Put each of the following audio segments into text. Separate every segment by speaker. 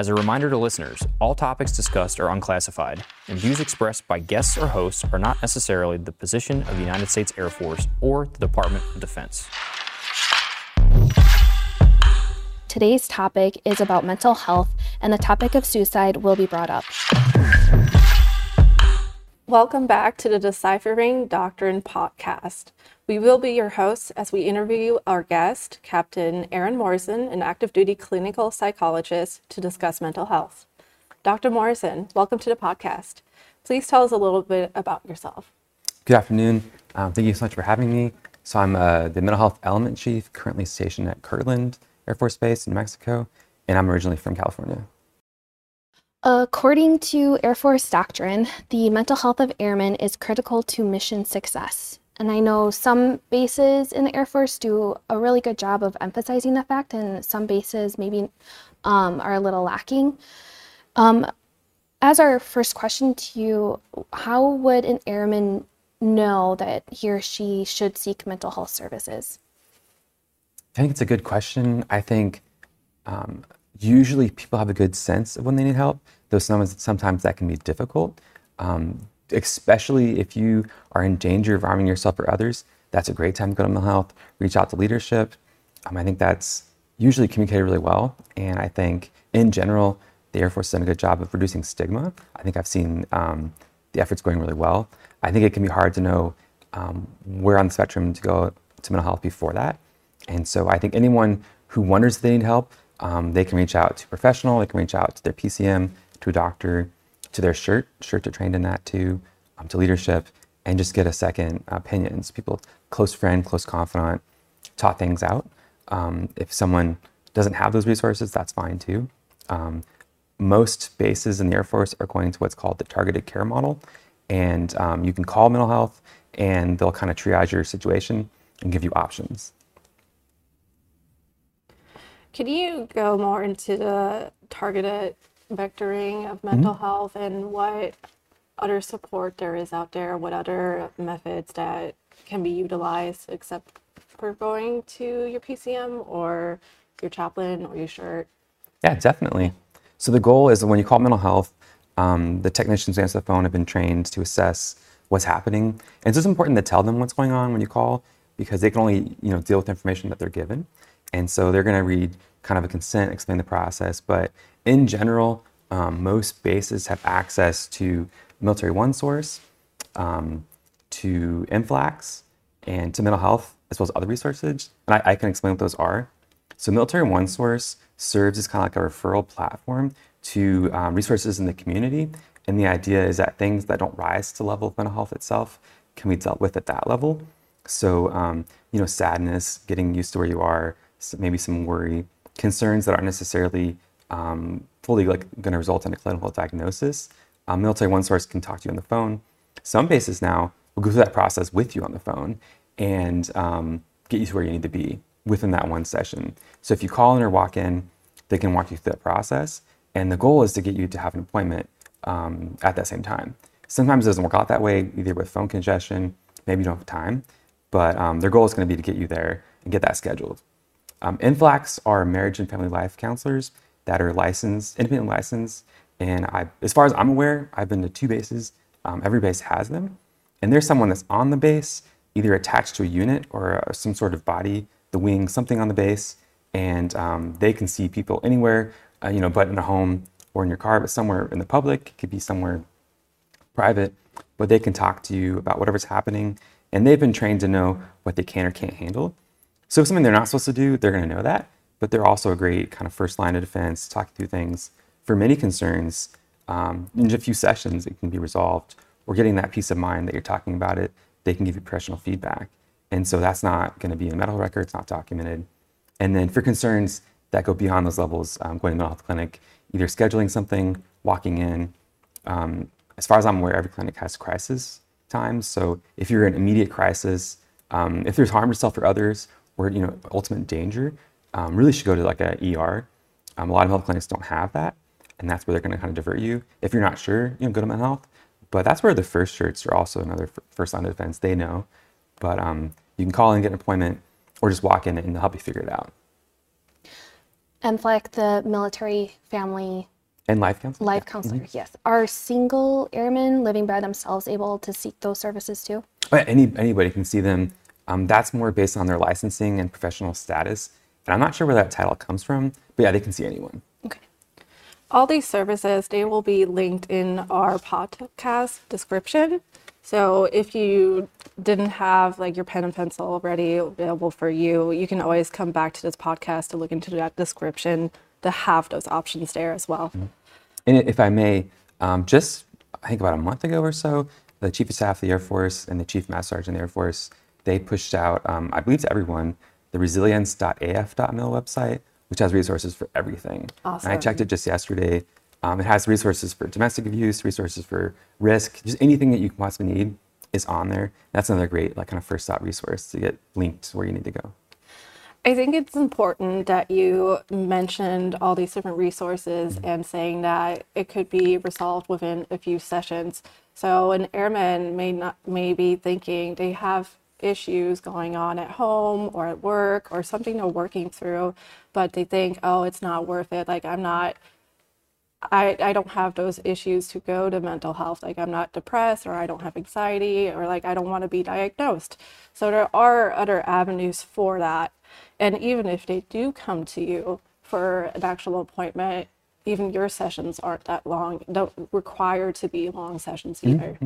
Speaker 1: As a reminder to listeners, all topics discussed are unclassified, and views expressed by guests or hosts are not necessarily the position of the United States Air Force or the Department of Defense.
Speaker 2: Today's topic is about mental health, and the topic of suicide will be brought up.
Speaker 3: Welcome back to the Deciphering Doctrine podcast. We will be your hosts as we interview our guest, Captain Aaron Morrison, an active duty clinical psychologist, to discuss mental health. Dr. Morrison, welcome to the podcast. Please tell us a little bit about yourself.
Speaker 4: Good afternoon. Um, thank you so much for having me. So, I'm uh, the mental health element chief, currently stationed at Kirtland Air Force Base in Mexico, and I'm originally from California.
Speaker 2: According to Air Force doctrine, the mental health of airmen is critical to mission success. And I know some bases in the Air Force do a really good job of emphasizing the fact, and some bases maybe um, are a little lacking. Um, as our first question to you, how would an airman know that he or she should seek mental health services?
Speaker 4: I think it's a good question. I think um, usually people have a good sense of when they need help, though sometimes, sometimes that can be difficult. Um, especially if you are in danger of harming yourself or others, that's a great time to go to mental health, reach out to leadership. Um, I think that's usually communicated really well. And I think in general, the Air Force has done a good job of reducing stigma. I think I've seen um, the efforts going really well. I think it can be hard to know um, where on the spectrum to go to mental health before that. And so I think anyone who wonders if they need help, um, they can reach out to a professional, they can reach out to their PCM, to a doctor, to their shirt, shirts are trained in that too, um, to leadership, and just get a second opinions. People, close friend, close confidant, talk things out. Um, if someone doesn't have those resources, that's fine too. Um, most bases in the Air Force are going to what's called the targeted care model, and um, you can call mental health, and they'll kind of triage your situation and give you options.
Speaker 3: Could you go more into the targeted vectoring of mental
Speaker 4: Mm-hmm.
Speaker 3: health and what other support there is out there? What other methods that can be utilized except for going to your PCM or your chaplain or your shirt?
Speaker 4: Yeah, definitely. So the goal is that when you call mental health, um, the technicians who answer the phone have been trained to assess what's happening. And it's just important to tell them what's going on when you call because they can only you know deal with information that they're given. And so they're going to read kind of a consent, explain the process. But in general, um, most bases have access to Military One Source, um, to MFLCs, and to mental health, as well as other resources. And I, I can explain what those are. So Military One Source serves as kind of like a referral platform to um, resources in the community. And the idea is that things that don't rise to level of mental health itself can be dealt with at that level. So, um, you know, sadness, getting used to where you are, maybe some worry, concerns that aren't necessarily um, fully like going to result in a clinical diagnosis. Um, Military One Source can talk to you on the phone. Some bases now will go through that process with you on the phone and um, get you to where you need to be within that one session. So if you call in or walk in, they can walk you through that process. And the goal is to get you to have an appointment um, at that same time. Sometimes it doesn't work out that way, either with phone congestion, maybe you don't have time, but um, their goal is going to be to get you there and get that scheduled. Um, MFLCs are marriage and family life counselors that are licensed, independently licensed. And I, as far as I'm aware, I've been to two bases. Um, every base has them. And there's someone that's on the base, either attached to a unit or uh, some sort of body, the wing, something on the base. And um, they can see people anywhere, uh, you know, but in a home or in your car, but somewhere in the public, it could be somewhere private, but they can talk to you about whatever's happening. And they've been trained to know what they can or can't handle. So if something they're not supposed to do, they're going to know that. But they're also a great kind of first line of defense, talking through things. For many concerns, um, in a few sessions, it can be resolved. Or getting that peace of mind that you're talking about it, they can give you professional feedback. And so that's not going to be in medical record, it's not documented. And then for concerns that go beyond those levels, um, going to the mental health clinic, either scheduling something, walking in. Um, as far as I'm aware, every clinic has crisis times. So if you're in immediate crisis, um, if there's harm to yourself or others, or you know ultimate danger, um, really should go to like a ER. Um, a lot of health clinics don't have that, and that's where they're going to kind of divert you. If you're not sure, you know, go to mental health. But that's where the first shirts are also another first line of defense. They know, but um, you can call and get an appointment, or just walk in and they'll help you figure it out.
Speaker 2: MFLC, the military family
Speaker 4: And life counseling.
Speaker 2: life
Speaker 4: Yeah.
Speaker 2: counselor, yes. Are single airmen living by themselves able to seek those services too?
Speaker 4: Oh, yeah, any anybody can see them. Um, that's more based on their licensing and professional status. And I'm not sure where that title comes from, but yeah, they can see anyone.
Speaker 2: Okay.
Speaker 3: All these services, they will be linked in our podcast description. So if you didn't have like your pen and pencil ready available for you, you can always come back to this podcast to look into that description to have those options there as well.
Speaker 4: And if I may, um, just I think about a month ago or so, the Chief of Staff of the Air Force and the Chief Master Sergeant of the Air Force, they pushed out, um, I believe to everyone, the resilience.af.mil website, which has resources for everything. And I checked it just yesterday. Um, it has resources for domestic abuse, resources for risk, just anything that you can possibly need is on there. That's another great, like, kind of first stop resource to get linked to where you need to go.
Speaker 3: I think it's important that you mentioned all these different resources and saying that it could be resolved within a few sessions. So an airman may not may be thinking they have issues going on at home or at work or something they're working through, but they think, oh, it's not worth it. Like I'm not I, I don't have those issues to go to mental health. Like I'm not depressed or I don't have anxiety or like I don't want to be diagnosed. So there are other avenues for that. And even if they do come to you for an actual appointment, even your sessions aren't that long, don't require to be long sessions either.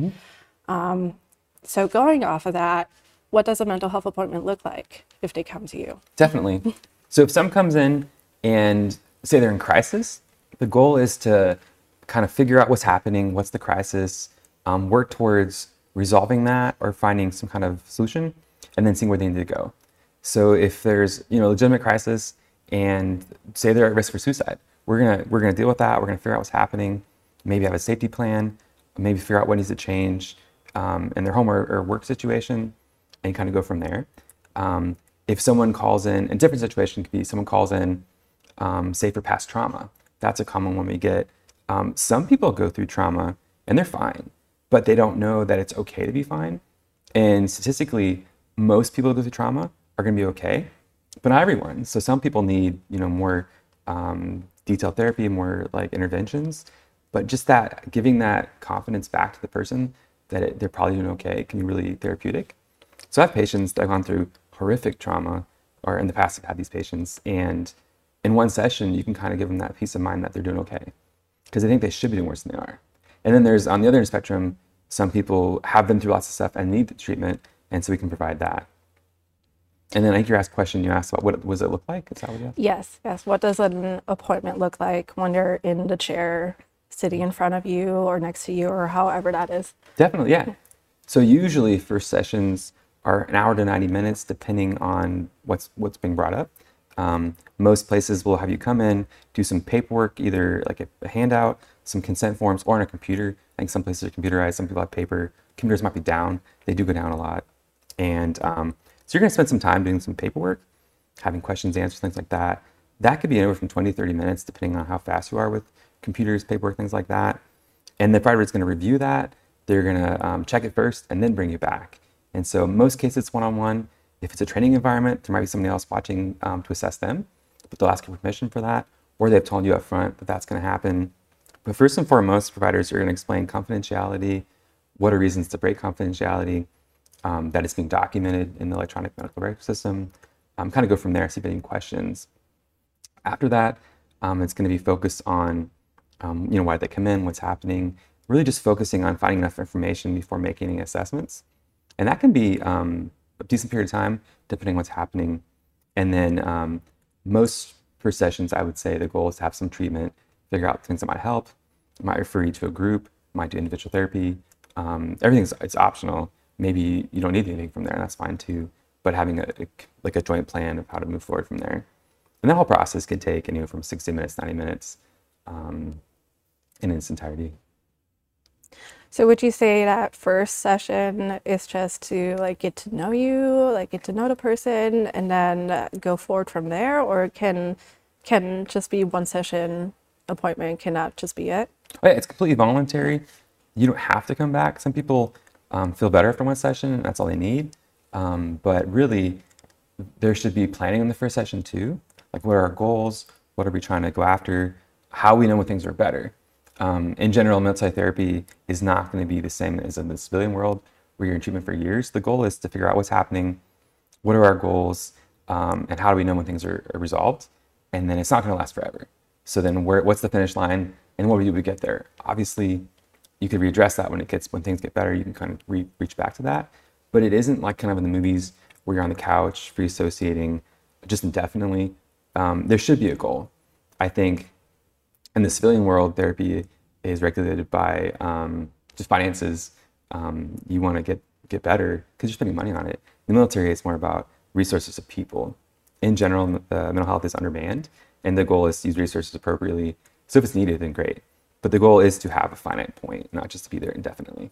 Speaker 3: Um, so going off of that, what does a mental health appointment look like if they come to you?
Speaker 4: Definitely. so if someone comes in and say they're in crisis, the goal is to kind of figure out what's happening, what's the crisis, um, work towards resolving that or finding some kind of solution, and then seeing where they need to go. So if there's you know legitimate crisis and say they're at risk for suicide, we're gonna we're gonna deal with that. We're gonna figure out what's happening, maybe have a safety plan, maybe figure out what needs to change um, in their home or, or work situation, and kind of go from there. Um, if someone calls in, a different situation could be someone calls in, um, say for past trauma. That's a common one we get. Um, some people go through trauma and they're fine, but they don't know that it's okay to be fine. And statistically, most people who go through trauma are going to be okay, but not everyone. So some people need, you know, more um, detailed therapy, more like interventions. But just that, giving that confidence back to the person that it, they're probably doing okay can be really therapeutic. So I have patients that have gone through horrific trauma, or in the past have had these patients, and in one session you can kind of give them that peace of mind that they're doing okay, because they think they should be doing worse than they are. And then there's on the other end of the spectrum, some people have been through lots of stuff and need the treatment, and so we can provide that. And then I think your asked question you asked about what does it look like? Is that what you asked?
Speaker 3: Yes, yes. What does an appointment look like when you're in the chair sitting in front of you or next to you or however that is?
Speaker 4: Definitely, yeah. So usually for sessions are an hour to 90 minutes, depending on what's what's being brought up. Um, most places will have you come in, do some paperwork, either like a, a handout, some consent forms, or on a computer. I think some places are computerized, some people have paper. Computers might be down. They do go down a lot. And um, so you're going to spend some time doing some paperwork, having questions answered, things like that. That could be anywhere from 20 to 30 minutes, depending on how fast you are with computers, paperwork, things like that. And the provider is going to review that. They're going to um, check it first and then bring you back. And so, most cases, it's one on one. If it's a training environment, there might be somebody else watching um, to assess them, but they'll ask you permission for that, or they've told you up front that that's going to happen. But first and foremost, providers are going to explain confidentiality, what are reasons to break confidentiality, um, that it's being documented in the electronic medical record system. Um, kind of go from there, see if any questions. After that, um, it's going to be focused on, um, you know, why they come in, what's happening, really just focusing on finding enough information before making any assessments. And that can be um, a decent period of time, depending on what's happening. And then um, most per sessions, I would say the goal is to have some treatment, figure out things that might help, might refer you to a group, might do individual therapy. Um, everything's it's optional. Maybe you don't need anything from there, and that's fine too. But having a, a like a joint plan of how to move forward from there, and that whole process could take anywhere from 60 minutes, 90 minutes, um, in its entirety.
Speaker 3: So would you say that first session is just to like get to know you, like get to know the person and then go forward from there or can can just be one session appointment can that just be it?
Speaker 4: Oh, yeah, it's completely voluntary. You don't have to come back. Some people um, feel better after one session, and that's all they need. Um, but really, there should be planning in the first session too. Like, what are our goals? what are we trying to go after, how we know when things are better. Um, in general, mental therapy is not going to be the same as in the civilian world where you're in treatment for years. The goal is to figure out what's happening, what are our goals, um, and how do we know when things are, are resolved. And then it's not going to last forever. So then, where, what's the finish line, and what do we do to get there? Obviously, you could readdress that when it gets when things get better. You can kind of re- reach back to that, but it isn't like kind of in the movies where you're on the couch free associating just indefinitely. Um, there should be a goal. I think in the civilian world, therapy is regulated by um, just finances. Um, you want to get get better because you're spending money on it. In the military, it's more about resources of people. In general, uh, mental health is undermanned, and the goal is to use resources appropriately. So if it's needed, then great. But the goal is to have a finite point, not just to be there indefinitely.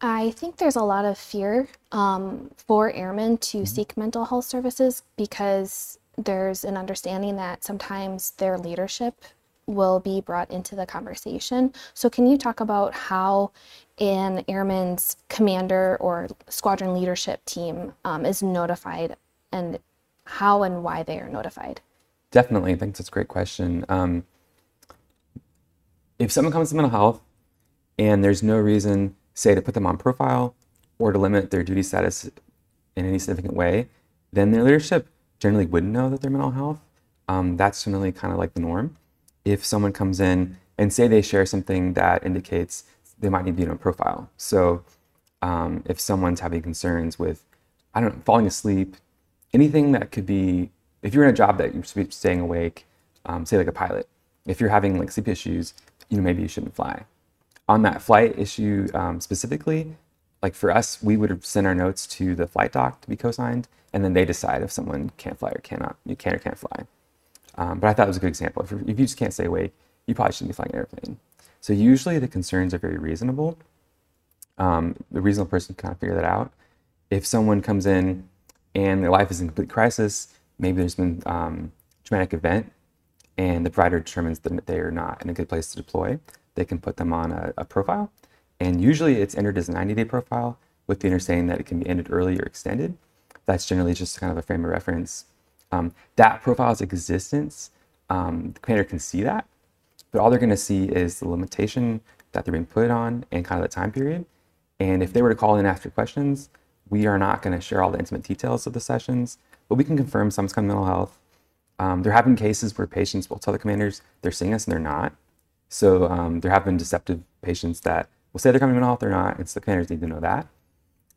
Speaker 2: I think there's a lot of fear um, for airmen to mm-hmm. seek mental health services because there's an understanding that sometimes their leadership will be brought into the conversation. So, can you talk about how an airman's commander or squadron leadership team um, is notified and how and why they are notified?
Speaker 4: Definitely. I think that's a great question. Um, if someone comes to mental health and there's no reason, say, to put them on profile or to limit their duty status in any significant way, then their leadership generally wouldn't know that they're mental health. Um, that's generally kind of like the norm. If someone comes in and say they share something that indicates they might need to be on a profile. So um, if someone's having concerns with, I don't know, falling asleep, anything that could be, if you're in a job that supposed to be staying awake, um, say like a pilot, if you're having like sleep issues, you know, maybe you shouldn't fly. On that flight issue um, specifically, like for us, we would send our notes to the flight doc to be co-signed, and then they decide if someone can't fly or cannot, you can or can't fly. Um, but I thought it was a good example. If, if you just can't stay awake, you probably shouldn't be flying an airplane. So usually the concerns are very reasonable. Um, the reasonable person can kind of figure that out. If someone comes in and their life is in complete crisis, maybe there's been um, traumatic event and the provider determines that they are not in a good place to deploy, they can put them on a, a profile. And usually it's entered as a 90 day profile with the understanding that it can be ended early or extended. That's generally just kind of a frame of reference. Um, that profile's existence, um, the commander can see that, but all they're going to see is the limitation that they're being put on and kind of the time period. And if they were to call in after questions, we are not going to share all the intimate details of the sessions, but we can confirm some kind of mental health um, there have been cases where patients will tell the commanders they're seeing us and they're not. So um, there have been deceptive patients that will say they're coming to mental health or not. It's the commanders need to know that.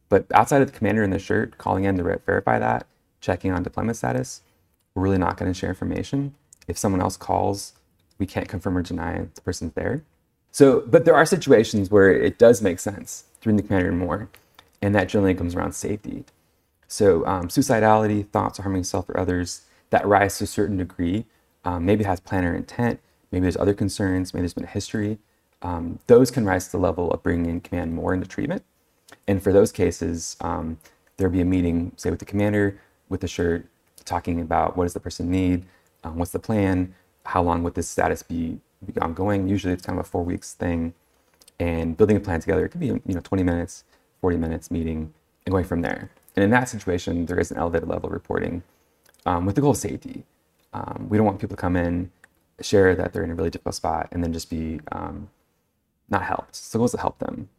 Speaker 4: But outside of the commander in the shirt calling in to verify that, checking on deployment status, we're really not going to share information. If someone else calls, we can't confirm or deny the person's there. So, but there are situations where it does make sense to bring the commander in more, and that generally comes around safety. So, um, suicidality, thoughts of harming yourself or others, that rise to a certain degree. Um, maybe has planner intent. Maybe there's other concerns. Maybe there's been a history. Um, those can rise to the level of bringing in command more into treatment. And for those cases, um, there'll be a meeting, say, with the commander, with the shirt, talking about what does the person need, um, what's the plan, how long would this status be, be ongoing. Usually, it's kind of a four weeks thing, and building a plan together. It could be you know 20 minutes, 40 minutes meeting, and going from there. And in that situation, there is an elevated level of reporting um, with the goal of safety. Um, we don't want people to come in, share that they're in a really difficult spot, and then just be um, not helped. So the goal is to help them.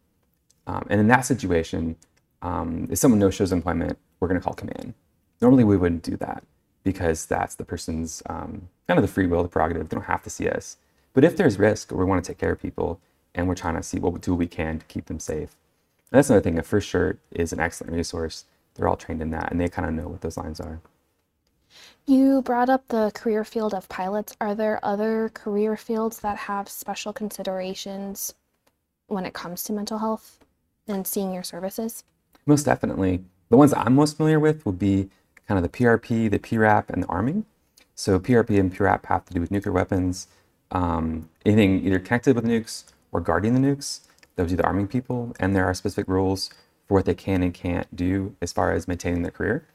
Speaker 4: Um, and in that situation, um, if someone no shows employment, we're going to call command. Normally, we wouldn't do that because that's the person's um, kind of the free will, the prerogative. They don't have to see us. But if there's risk, or we want to take care of people, and we're trying to see what we do we can to keep them safe. And that's another thing. A first shirt is an excellent resource. They're all trained in that, and they kind of know what those lines are.
Speaker 2: You brought up the career field of pilots. Are there other career fields that have special considerations when it comes to mental health and seeing your services?
Speaker 4: Most definitely. The ones I'm most familiar with would be kind of the PRP, the PRAP, and the arming. So PRP and PRAP have to do with nuclear weapons, um, anything either connected with nukes or guarding the nukes. Those are the arming people, and there are specific rules for what they can and can't do as far as maintaining their career.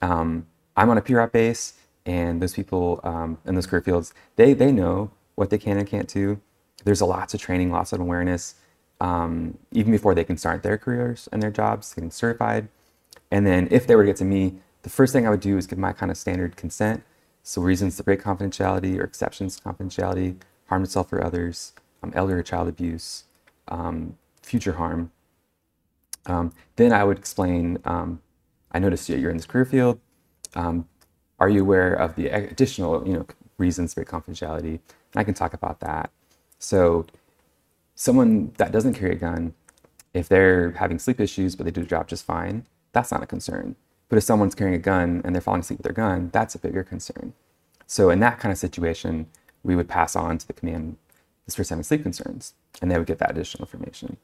Speaker 4: Um, I'm on a PRAP base, and those people um, in those career fields, they they know what they can and can't do. There's a lots of training, lots of awareness, um, even before they can start their careers and their jobs, getting certified. And then if they were to get to me, the first thing I would do is give my kind of standard consent. So reasons to break confidentiality or exceptions to confidentiality, harm to self or others, um, elder or child abuse, um, future harm. Um, then I would explain, um, I noticed you're in this career field. Um, are you aware of the additional, you know, reasons for confidentiality? And I can talk about that. So someone that doesn't carry a gun, if they're having sleep issues but they do the job just fine, that's not a concern. But if someone's carrying a gun and they're falling asleep with their gun, that's a bigger concern. So in that kind of situation, we would pass on to the command this person having sleep concerns, and they would get that additional information.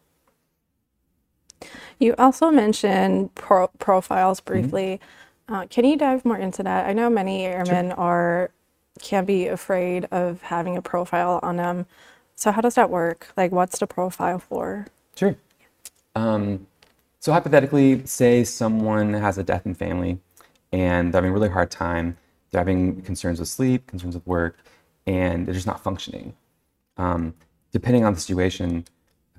Speaker 3: You also mentioned pro- profiles briefly. Mm-hmm. Uh, can you dive more into that? I know many airmen sure. are can be afraid of having a profile on them. So how does that work? Like, what's the profile for?
Speaker 4: Sure. Um, so hypothetically, say someone has a death in family, and they're having a really hard time. They're having concerns with sleep, concerns with work, and they're just not functioning. Um, depending on the situation,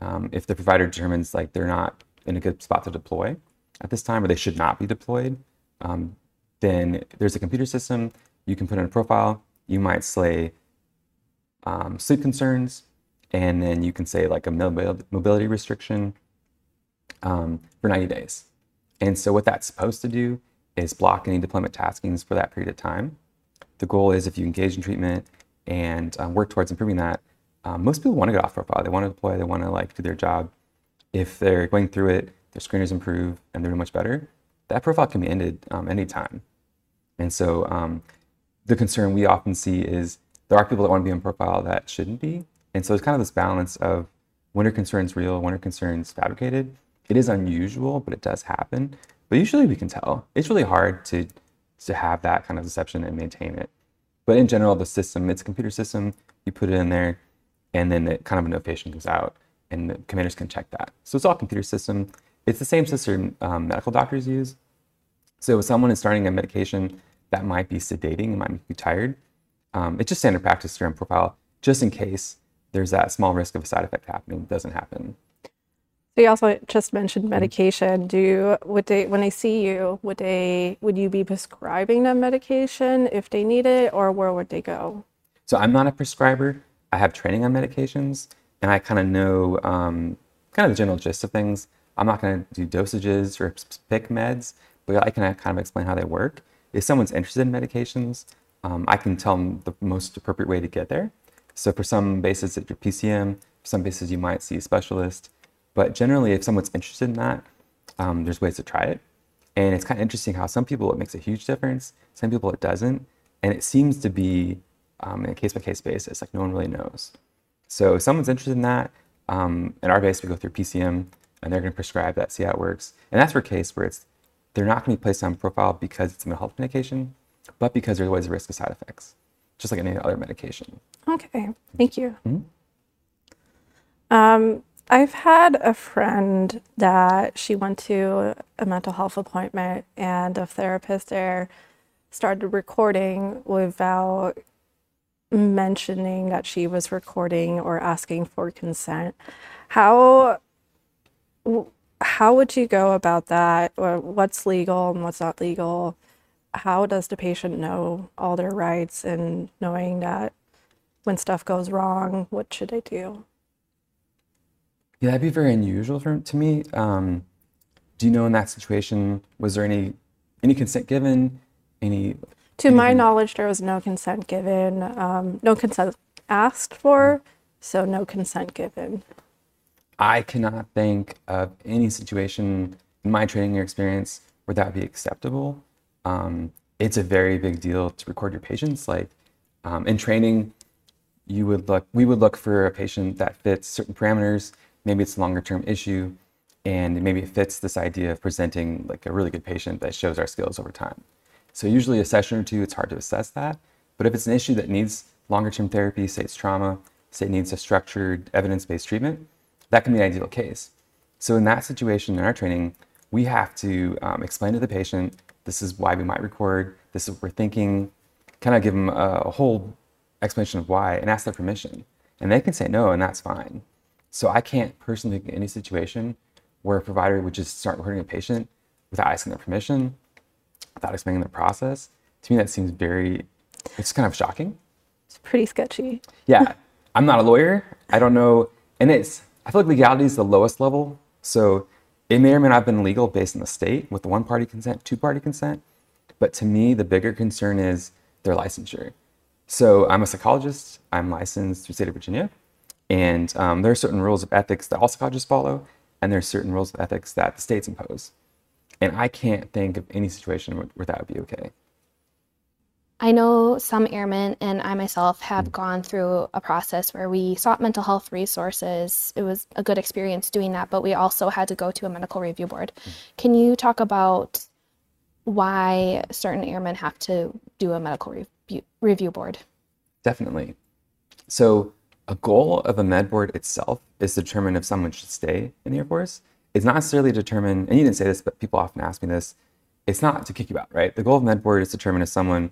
Speaker 4: um, if the provider determines like they're not in a good spot to deploy at this time, or they should not be deployed, um, then there's a computer system. You can put in a profile. You might say um, sleep concerns, and then you can say like a mobility restriction um, for 90 days. And so what that's supposed to do is block any deployment taskings for that period of time. The goal is if you engage in treatment and um, work towards improving that, um, most people want to get off profile. They want to deploy. They want to like do their job. If they're going through it, their screeners improve and they're doing much better. That profile can be ended um, anytime. And so um, the concern we often see is there are people that want to be on profile that shouldn't be. And so it's kind of this balance of when are concerns real, when are concerns fabricated. It is unusual, but it does happen. But usually we can tell. It's really hard to to have that kind of deception and maintain it. But in general, the system, it's a computer system. You put it in there, and then it kind of a notification comes out, and the commanders can check that. So it's all computer system. It's the same system um, medical doctors use. So if someone is starting a medication that might be sedating and might make you tired, um, it's just standard practice to run profile, just in case there's that small risk of a side effect happening. It doesn't happen.
Speaker 3: So you also just mentioned mm-hmm. medication. Do you, would they when they see you, would they would you be prescribing them medication if they need it, or where would they go?
Speaker 4: So I'm not a prescriber. I have training on medications, and I kind of know um, kind of the general gist of things. I'm not going to do dosages or pick meds, but I can kind of explain how they work. If someone's interested in medications, um, I can tell them the most appropriate way to get there. So for some bases, it's your PCM. For some bases, you might see a specialist. But generally, if someone's interested in that, um, there's ways to try it. And it's kind of interesting how some people it makes a huge difference, some people it doesn't. And it seems to be um, in a case by case basis, like no one really knows. So if someone's interested in that, um, in our base, we go through PCM and they're going to prescribe that, see how it works. And that's for a case where it's they're not going to be placed on profile because it's a mental health medication, but because there's always a risk of side effects, just like any other medication.
Speaker 3: Okay, thank you. Mm-hmm. Um, I've had a friend that she went to a mental health appointment and a therapist there started recording without mentioning that she was recording or asking for consent. How how would you go about that? What's legal and what's not legal? How does the patient know all their rights and knowing that when stuff goes wrong, what should they do?
Speaker 4: Yeah, that'd be very unusual for, to me. Um, do you know in that situation was there any any consent given? Any?
Speaker 3: To my knowledge, there was no consent given. Um, no consent asked for, so no consent given.
Speaker 4: I cannot think of any situation in my training or experience where that would be acceptable. Um, it's a very big deal to record your patients. Like um, in training, you would look, we would look for a patient that fits certain parameters maybe it's a longer term issue and maybe it fits this idea of presenting like a really good patient that shows our skills over time. So usually a session or two, it's hard to assess that. But if it's an issue that needs longer term therapy, say it's trauma, say it needs a structured evidence-based treatment, that can be an ideal case. So in that situation, in our training, we have to um, explain to the patient, this is why we might record, this is what we're thinking, kind of give them a, a whole explanation of why and ask their permission. And they can say no, and that's fine. So I can't personally think of any situation where a provider would just start recording a patient without asking their permission, without explaining the process. To me, that seems very It's kind of shocking.
Speaker 3: It's pretty sketchy.
Speaker 4: Yeah, I'm not a lawyer. I don't know, and it's I feel like legality is the lowest level. So it may or may not have been legal based on the state with one party consent, two party consent. But to me, the bigger concern is their licensure. So I'm a psychologist. I'm licensed through the state of Virginia, and um, there are certain rules of ethics that all psychologists follow, and there are certain rules of ethics that the states impose. And I can't think of any situation where, that would be okay.
Speaker 2: I know some airmen and I myself have gone through a process where we sought mental health resources. It was a good experience doing that, but we also had to go to a medical review board. Can you talk about why certain airmen have to do a medical review, review board?
Speaker 4: Definitely. So, a goal of a med board itself is to determine if someone should stay in the Air Force. It's not necessarily determine, and you didn't say this, but people often ask me this. It's not to kick you out, right? The goal of med board is to determine if someone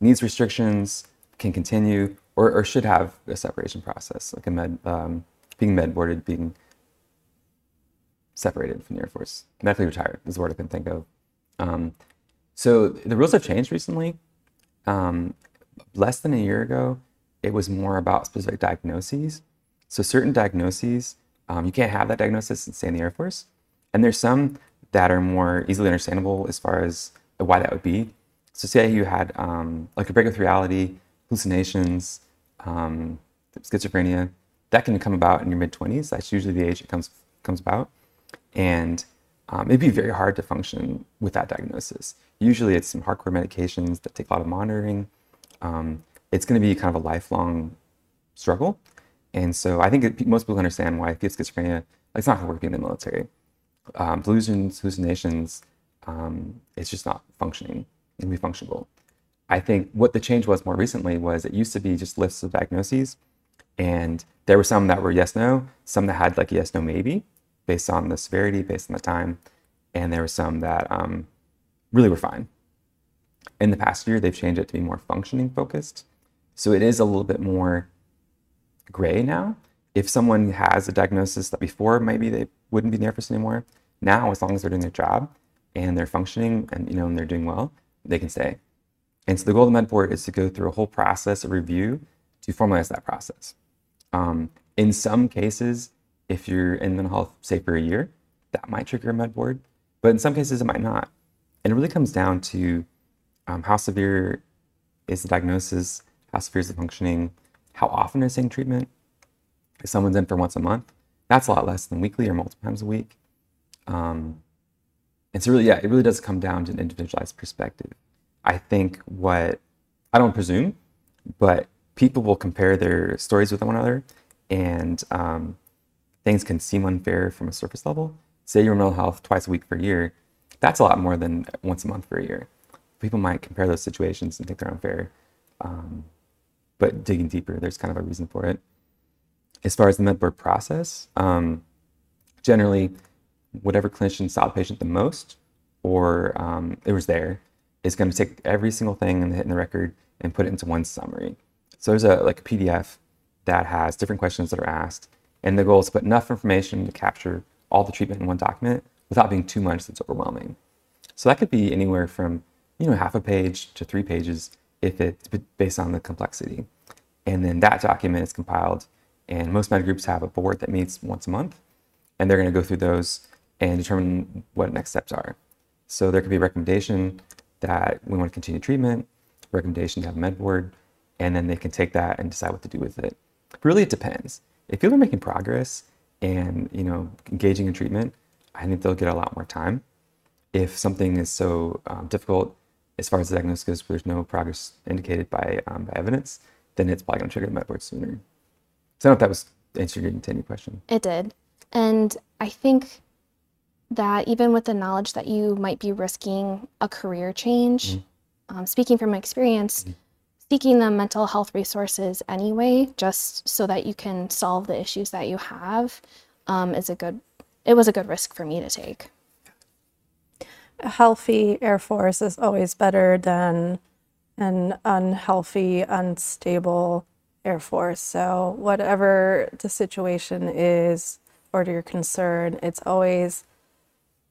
Speaker 4: needs restrictions, can continue, or, or should have a separation process, like a med, um, being med boarded, being separated from the Air Force, medically retired is the word I can think of. Um, so the rules have changed recently. Um, less than a year ago, it was more about specific diagnoses. So certain diagnoses, um, you can't have that diagnosis and stay in the Air Force. And there's some that are more easily understandable as far as why that would be. So say you had um, like a break with reality, hallucinations, um, schizophrenia, that can come about in your mid 20s. That's usually the age it comes comes about, and um, it'd be very hard to function with that diagnosis. Usually, it's some hardcore medications that take a lot of monitoring. Um, it's going to be kind of a lifelong struggle, and so I think it, most people understand why if you have schizophrenia, it's not going to work in the military. Um, delusions, hallucinations, um, it's just not functioning and be functional. I think what the change was more recently was it used to be just lists of diagnoses, and there were some that were yes no, some that had like yes no maybe, based on the severity, based on the time, and there were some that um, really were fine. In the past year, they've changed it to be more functioning focused, so it is a little bit more gray now. If someone has a diagnosis that before maybe they wouldn't be the anymore, now as long as they're doing their job and they're functioning and you know and they're doing well, they can stay. And so the goal of the med board is to go through a whole process of review to formalize that process. Um, in some cases, if you're in mental health, say for a year, that might trigger a med board, but in some cases it might not. And it really comes down to um, how severe is the diagnosis, how severe is the functioning, how often is seeing treatment. If someone's in for once a month, that's a lot less than weekly or multiple times a week. Um, and so really, yeah, it really does come down to an individualized perspective. I think what I don't presume, but people will compare their stories with one another, and um, things can seem unfair from a surface level. Say you're in mental health twice a week for a year, that's a lot more than once a month for a year. People might compare those situations and think they're unfair, um, but digging deeper, there's kind of a reason for it. As far as the medboard process, um, generally whatever clinician saw the patient the most or um, it was there is going to take every single thing in the, in the record and put it into one summary. So there's a like a PDF that has different questions that are asked, and the goal is to put enough information to capture all the treatment in one document without being too much that's overwhelming. So that could be anywhere from you know half a page to three pages if it's based on the complexity. And then that document is compiled, and most med groups have a board that meets once a month, and they're going to go through those and determine what next steps are. So there could be a recommendation that we want to continue treatment, recommendation to have a med board, and then they can take that and decide what to do with it. Really, it depends. If people are making progress and you know engaging in treatment, I think they'll get a lot more time. If something is so um, difficult as far as the diagnosis goes, there's no progress indicated by, um, by evidence, then it's probably going to trigger the med board sooner. So I don't know if that was answering to any question.
Speaker 2: It did. And I think that even with the knowledge that you might be risking a career change, mm-hmm. um, speaking from experience, mm-hmm. seeking the mental health resources anyway, just so that you can solve the issues that you have, um, is a good. It was a good risk for me to take.
Speaker 3: A healthy Air Force is always better than an unhealthy, unstable Air Force. So whatever the situation is or to your concern, it's always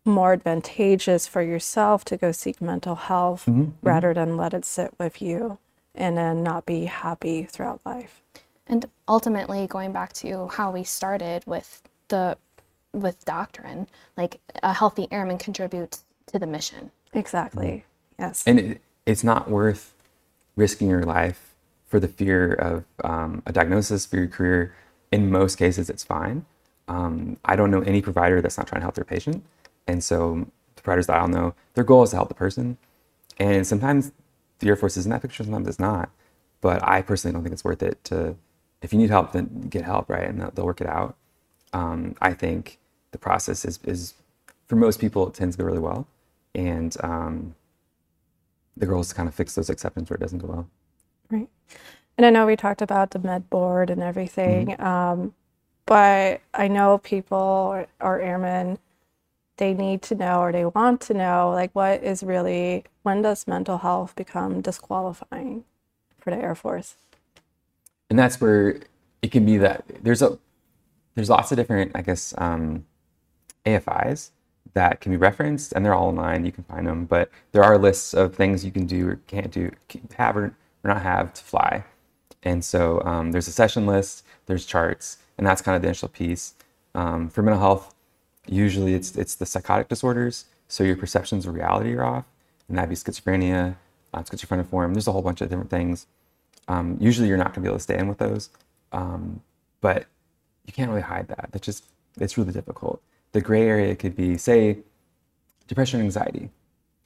Speaker 3: more advantageous for yourself to go seek mental health mm-hmm, mm-hmm. rather mm-hmm. than let it sit with you and then not be happy throughout life.
Speaker 2: And ultimately, going back to how we started with the with doctrine, like a healthy airman contributes to the mission.
Speaker 3: Exactly. Yes.
Speaker 4: And it, it's not worth risking your life for the fear of um, a diagnosis for your career. In most cases, it's fine. Um, I don't know any provider that's not trying to help their patient. And so, the providers that I'll know, their goal is to help the person. And sometimes the Air Force is in that picture, sometimes it's not. But I personally don't think it's worth it to, if you need help, then get help, right? And they'll, they'll work it out. Um, I think the process is, is, for most people, it tends to go really well. And um, the goal is to kind of fix those exceptions where it doesn't go well.
Speaker 3: Right. And I know we talked about the med board and everything, um, but I know people or, or airmen, they need to know or they want to know like what is really when does mental health become disqualifying for the Air Force?
Speaker 4: and that's where it can be that there's a there's lots of different i guess um, AFIs that can be referenced and they're all online you can find them. But there are lists of things you can do or can't do have or, not have to fly. And so um, there's a session list there's charts and that's kind of the initial piece. Um, for mental health usually it's it's the psychotic disorders. So your perceptions of reality are off and that'd be schizophrenia uh, schizophreniform there's a whole bunch of different things. Um, usually you're not going to be able to stay in with those um, but you can't really hide that. That's just it's really difficult the gray area could be say depression and anxiety.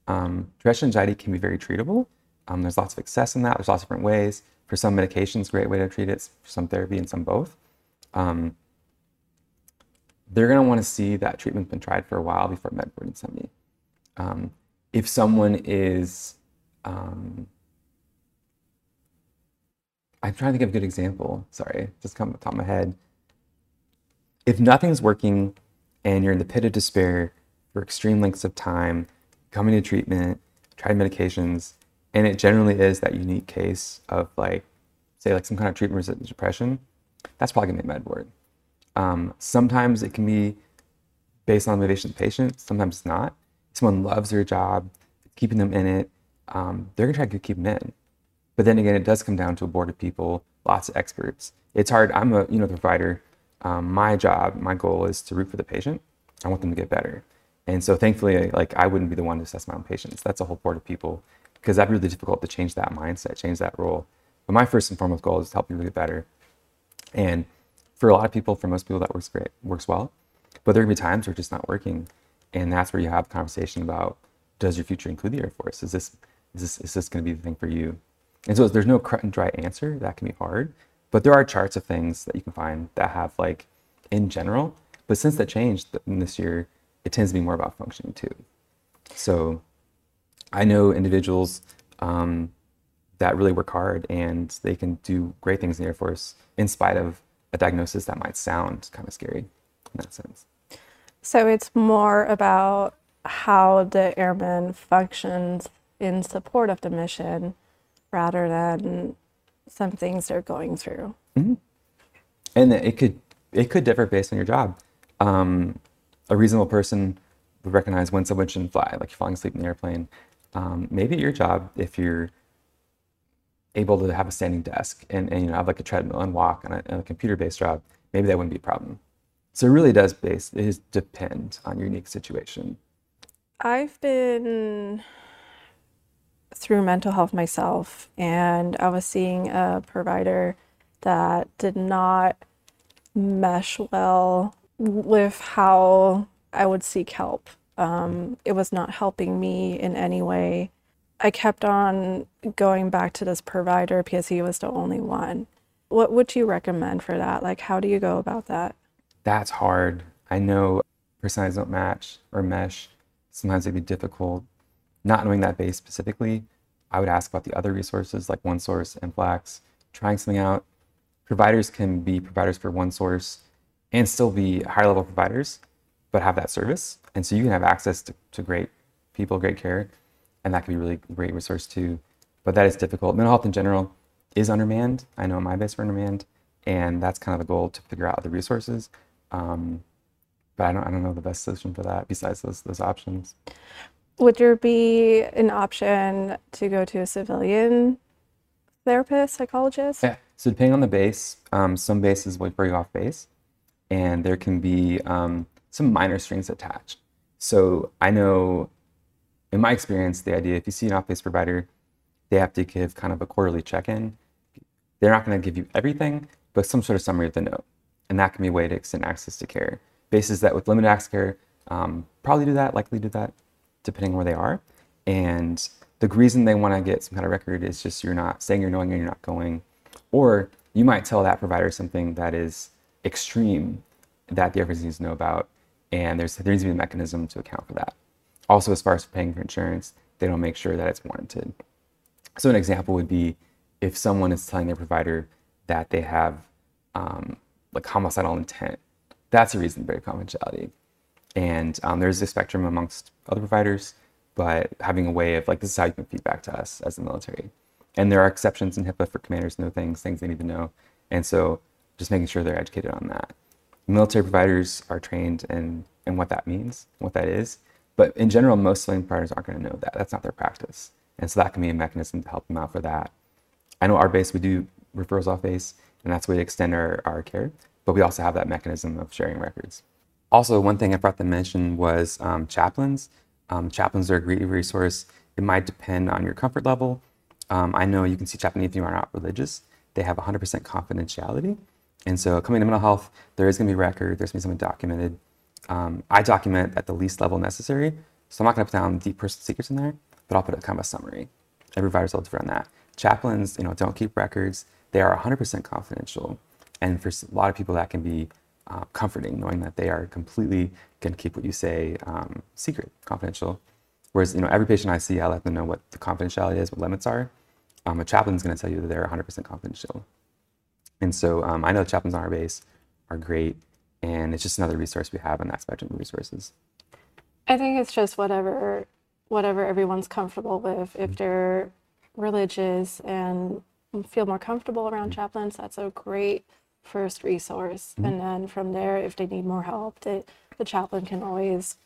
Speaker 4: Um, depression and anxiety can be very treatable. Um, there's lots of access in that. There's lots of different ways. For some medications great way to treat it. For some therapy and some both. Um, they're going to want to see that treatment's been tried for a while before medboard and send me. Um, if someone is um, I'm trying to think of a good example. Sorry, just come off the top of my head. If nothing's working and you're in the pit of despair for extreme lengths of time, coming to treatment, tried medications, and it generally is that unique case of like, say, like some kind of treatment resistant depression, that's probably gonna be med board. Um, sometimes it can be based on motivation of the patient, sometimes it's not. Someone loves their job, keeping them in it, um, they're gonna try to keep them in. But then again, it does come down to a board of people, lots of experts. It's hard. I'm a you know the provider. Um, my job, my goal is to root for the patient. I want them to get better. And so thankfully, like I wouldn't be the one to assess my own patients. That's a whole board of people because that'd be really difficult to change that mindset, change that role. But my first and foremost goal is to help people get better. And for a lot of people, for most people, that works great, works well. But there gonna be times where it's just not working, and that's where you have the conversation about: Does your future include the Air Force? Is this is this is this going to be the thing for you? And so there's no cut and dry answer. That can be hard. But there are charts of things that you can find that have like in general. But since that changed this year, it tends to be more about functioning too. So I know individuals um, that really work hard and they can do great things in the Air Force in spite of a diagnosis that might sound kind of scary in that sense.
Speaker 3: So it's more about how the airman functions in support of the mission rather than some things they're going through.
Speaker 4: and it could it could differ based on your job. Um, a reasonable person would recognize when someone shouldn't fly, like you're falling asleep in the airplane. Um, maybe at your job, if you're able to have a standing desk and, and you know have like a treadmill and walk on a, a computer-based job, maybe that wouldn't be a problem. So it really does base it is depend on your unique situation.
Speaker 3: I've been through mental health myself, and I was seeing a provider that did not mesh well with how I would seek help. Um, it was not helping me in any way. I kept on going back to this provider because he was the only one. What would you recommend for that? Like, how do you go about that?
Speaker 4: That's hard. I know personalities don't match or mesh. Sometimes it'd be difficult. Not knowing that base specifically, I would ask about the other resources like OneSource and Flax, trying something out. Providers can be providers for OneSource and still be higher level providers, but have that service. And so you can have access to, to great people, great care, and that can be really great resource too. But that is difficult. Mental health in general is undermanned. I know my base are undermanned, and that's kind of the goal to figure out the resources. Um, but I don't, I don't know the best solution for that besides those those options.
Speaker 3: Would there be an option to go to a civilian therapist, psychologist?
Speaker 4: Yeah. So depending on the base, um, some bases will bring off base, and there can be um, some minor strings attached. So I know, in my experience, the idea if you see an off-base provider, they have to give kind of a quarterly check-in. They're not going to give you everything, but some sort of summary of the note, and that can be a way to extend access to care. Bases that with limited access care um, probably do that, likely do that, depending on where they are. And the reason they want to get some kind of record is just you're not saying you're knowing and you're not going. Or you might tell that provider something that is extreme that the other needs to know about, and there's there needs to be a mechanism to account for that. Also, as far as paying for insurance, they don't make sure that it's warranted. So an example would be if someone is telling their provider that they have um, like homicidal intent, that's a reason to break confidentiality. And um, there's a spectrum amongst other providers, but having a way of like this is how you can feedback to us as the military. And there are exceptions in HIPAA for commanders to know things, things they need to know. And so just making sure they're educated on that. Military providers are trained in, in what that means, what that is. But in general, most civilian providers aren't going to know that. That's not their practice. And so that can be a mechanism to help them out for that. I know our base, we do referrals off base, and that's a way to extend our, our care. But we also have that mechanism of sharing records. Also, one thing I forgot to mention was um, chaplains. Um, chaplains are a great resource. It might depend on your comfort level. Um, I know you can see chaplain if you are not religious. They have 100% confidentiality. And so coming to mental health, there is going to be record, there's going to be something documented. Um, I document at the least level necessary. So I'm not going to put down deep personal secrets in there, but I'll put a kind of a summary. Every provider's a little different on that. Chaplains, you know, don't keep records. They are 100% confidential. And for a lot of people, that can be uh, comforting, knowing that they are completely going to keep what you say um, secret, confidential. Whereas, you know, every patient I see, I let them know what the confidentiality is, what limits are. Um, a chaplain's going to tell you that they're 100% confidential. And so um, I know the chaplains on our base are great, and it's just another resource we have in that spectrum of resources.
Speaker 3: I think it's just whatever whatever everyone's comfortable with. If mm-hmm. they're religious and feel more comfortable around mm-hmm. chaplains, that's a great first resource. Mm-hmm. And then from there, if they need more help, they, the chaplain can always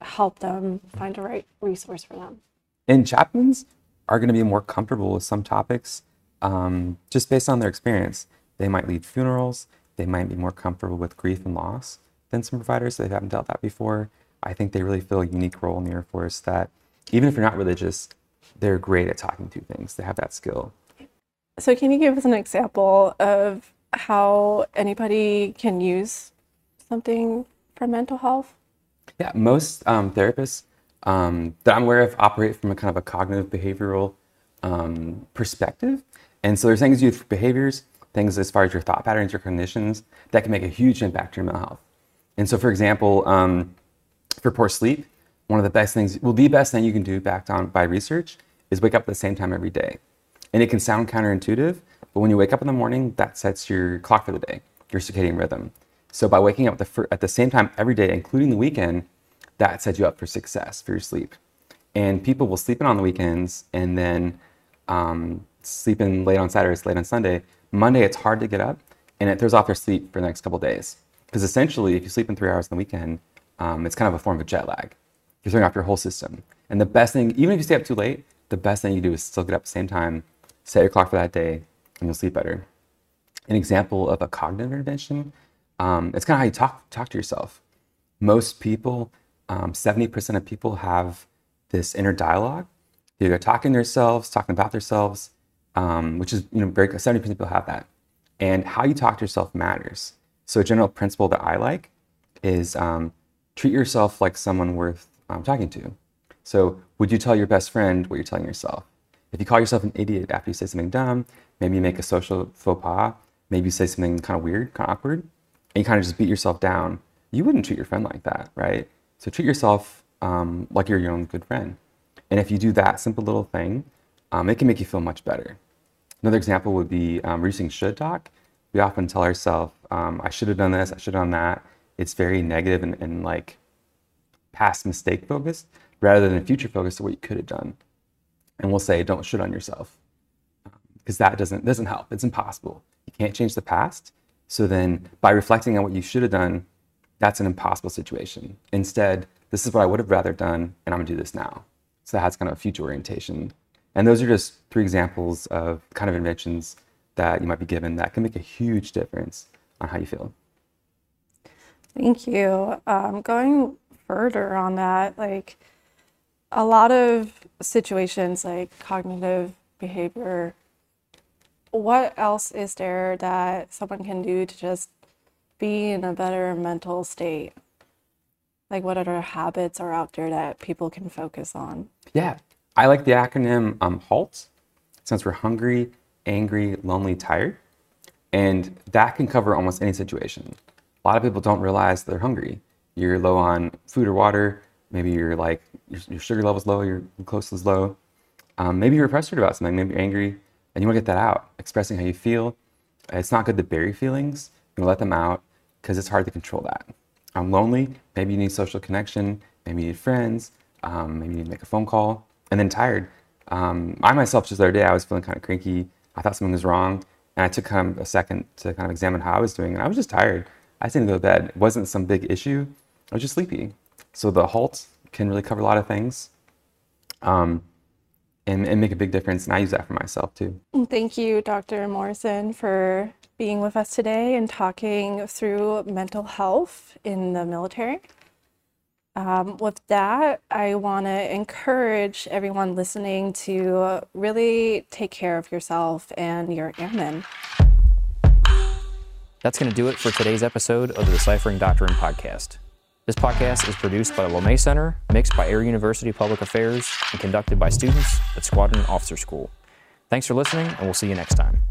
Speaker 3: help them find the right resource for them.
Speaker 4: And chaplains are going to be more comfortable with some topics um, just based on their experience. They might lead funerals, they might be more comfortable with grief and loss than some providers that haven't dealt that before. I think they really fill a unique role in the Air Force that even if you're not religious, they're great at talking through things. They have that skill.
Speaker 3: So, can you give us an example of how anybody can use something for mental health?
Speaker 4: Yeah, most um, therapists um, that I'm aware of operate from a kind of a cognitive behavioral um, perspective. And so there's things you do for behaviors, things as far as your thought patterns, your cognitions, that can make a huge impact to your mental health. And so, for example, um, for poor sleep, one of the best things, well, the best thing you can do backed on by research is wake up at the same time every day. And it can sound counterintuitive, but when you wake up in the morning, that sets your clock for the day, your circadian rhythm. So by waking up at the, at the same time every day, including the weekend, that sets you up for success for your sleep. And people will sleep in on the weekends and then um, sleep in late on Saturdays, late on Sunday. Monday, it's hard to get up and it throws off their sleep for the next couple days. Because essentially, if you sleep in three hours on the weekend, um, it's kind of a form of jet lag. You're throwing off your whole system. And the best thing, even if you stay up too late, the best thing you do is still get up at the same time, set your clock for that day, and you'll sleep better. An example of a cognitive intervention, um, it's kind of how you talk, talk to yourself. Most people, um, 70% of people have this inner dialogue. They're talking to themselves, talking about themselves, um, which is, you know, very 70% of people have that. And how you talk to yourself matters. So a general principle that I like is um, treat yourself like someone worth um, talking to. So, would you tell your best friend what you're telling yourself? If you call yourself an idiot after you say something dumb, maybe you make a social faux pas, maybe you say something kind of weird, kind of awkward, and you kind of just beat yourself down, you wouldn't treat your friend like that, right? So, treat yourself um, like you're your own good friend. And if you do that simple little thing, um, it can make you feel much better. Another example would be um, reducing should talk. We often tell ourselves, um, I should have done this, I should have done that. It's very negative and, and like past mistake focused rather than a future focused to what you could have done. And we'll say, don't shit on yourself because um, that doesn't, doesn't help. It's impossible. You can't change the past. So then by reflecting on what you should have done, that's an impossible situation. Instead, this is what I would have rather done, and I'm gonna do this now. So that has kind of a future orientation. And those are just three examples of kind of inventions that you might be given that can make a huge difference on how you feel.
Speaker 3: Thank you. Um, going further on that, like a lot of situations like cognitive behavior, what else is there that someone can do to just be in a better mental state? Like, what other habits are out there that people can focus on?
Speaker 4: Yeah, I like the acronym um, HALT. since we're hungry, angry, lonely, tired. And that can cover almost any situation. A lot of people don't realize they're hungry. You're low on food or water. Maybe you're like, your, your sugar level's low, your glucose is low. Um, maybe you're frustrated about something, maybe you're angry, and you want to get that out, expressing how you feel. It's not good to bury feelings. You let them out because it's hard to control that. I'm lonely. Maybe you need social connection. Maybe you need friends. Um, maybe you need to make a phone call. And then tired. Um, I myself, just the other day, I was feeling kind of cranky. I thought something was wrong. And I took kind of a second to kind of examine how I was doing. And I was just tired. I just didn't go to bed. It wasn't some big issue. I was just sleepy. So the halt can really cover a lot of things um, and, and make a big difference. And I use that for myself too.
Speaker 3: Thank you, Dr. Morrison, for being with us today and talking through mental health in the military. Um, with that, I want to encourage everyone listening to really take care of yourself and your airmen.
Speaker 1: That's going to do it for today's episode of the Deciphering Doctrine podcast. This podcast is produced by the LeMay Center, mixed by Air University Public Affairs, and conducted by students at Squadron Officer School. Thanks for listening, and we'll see you next time.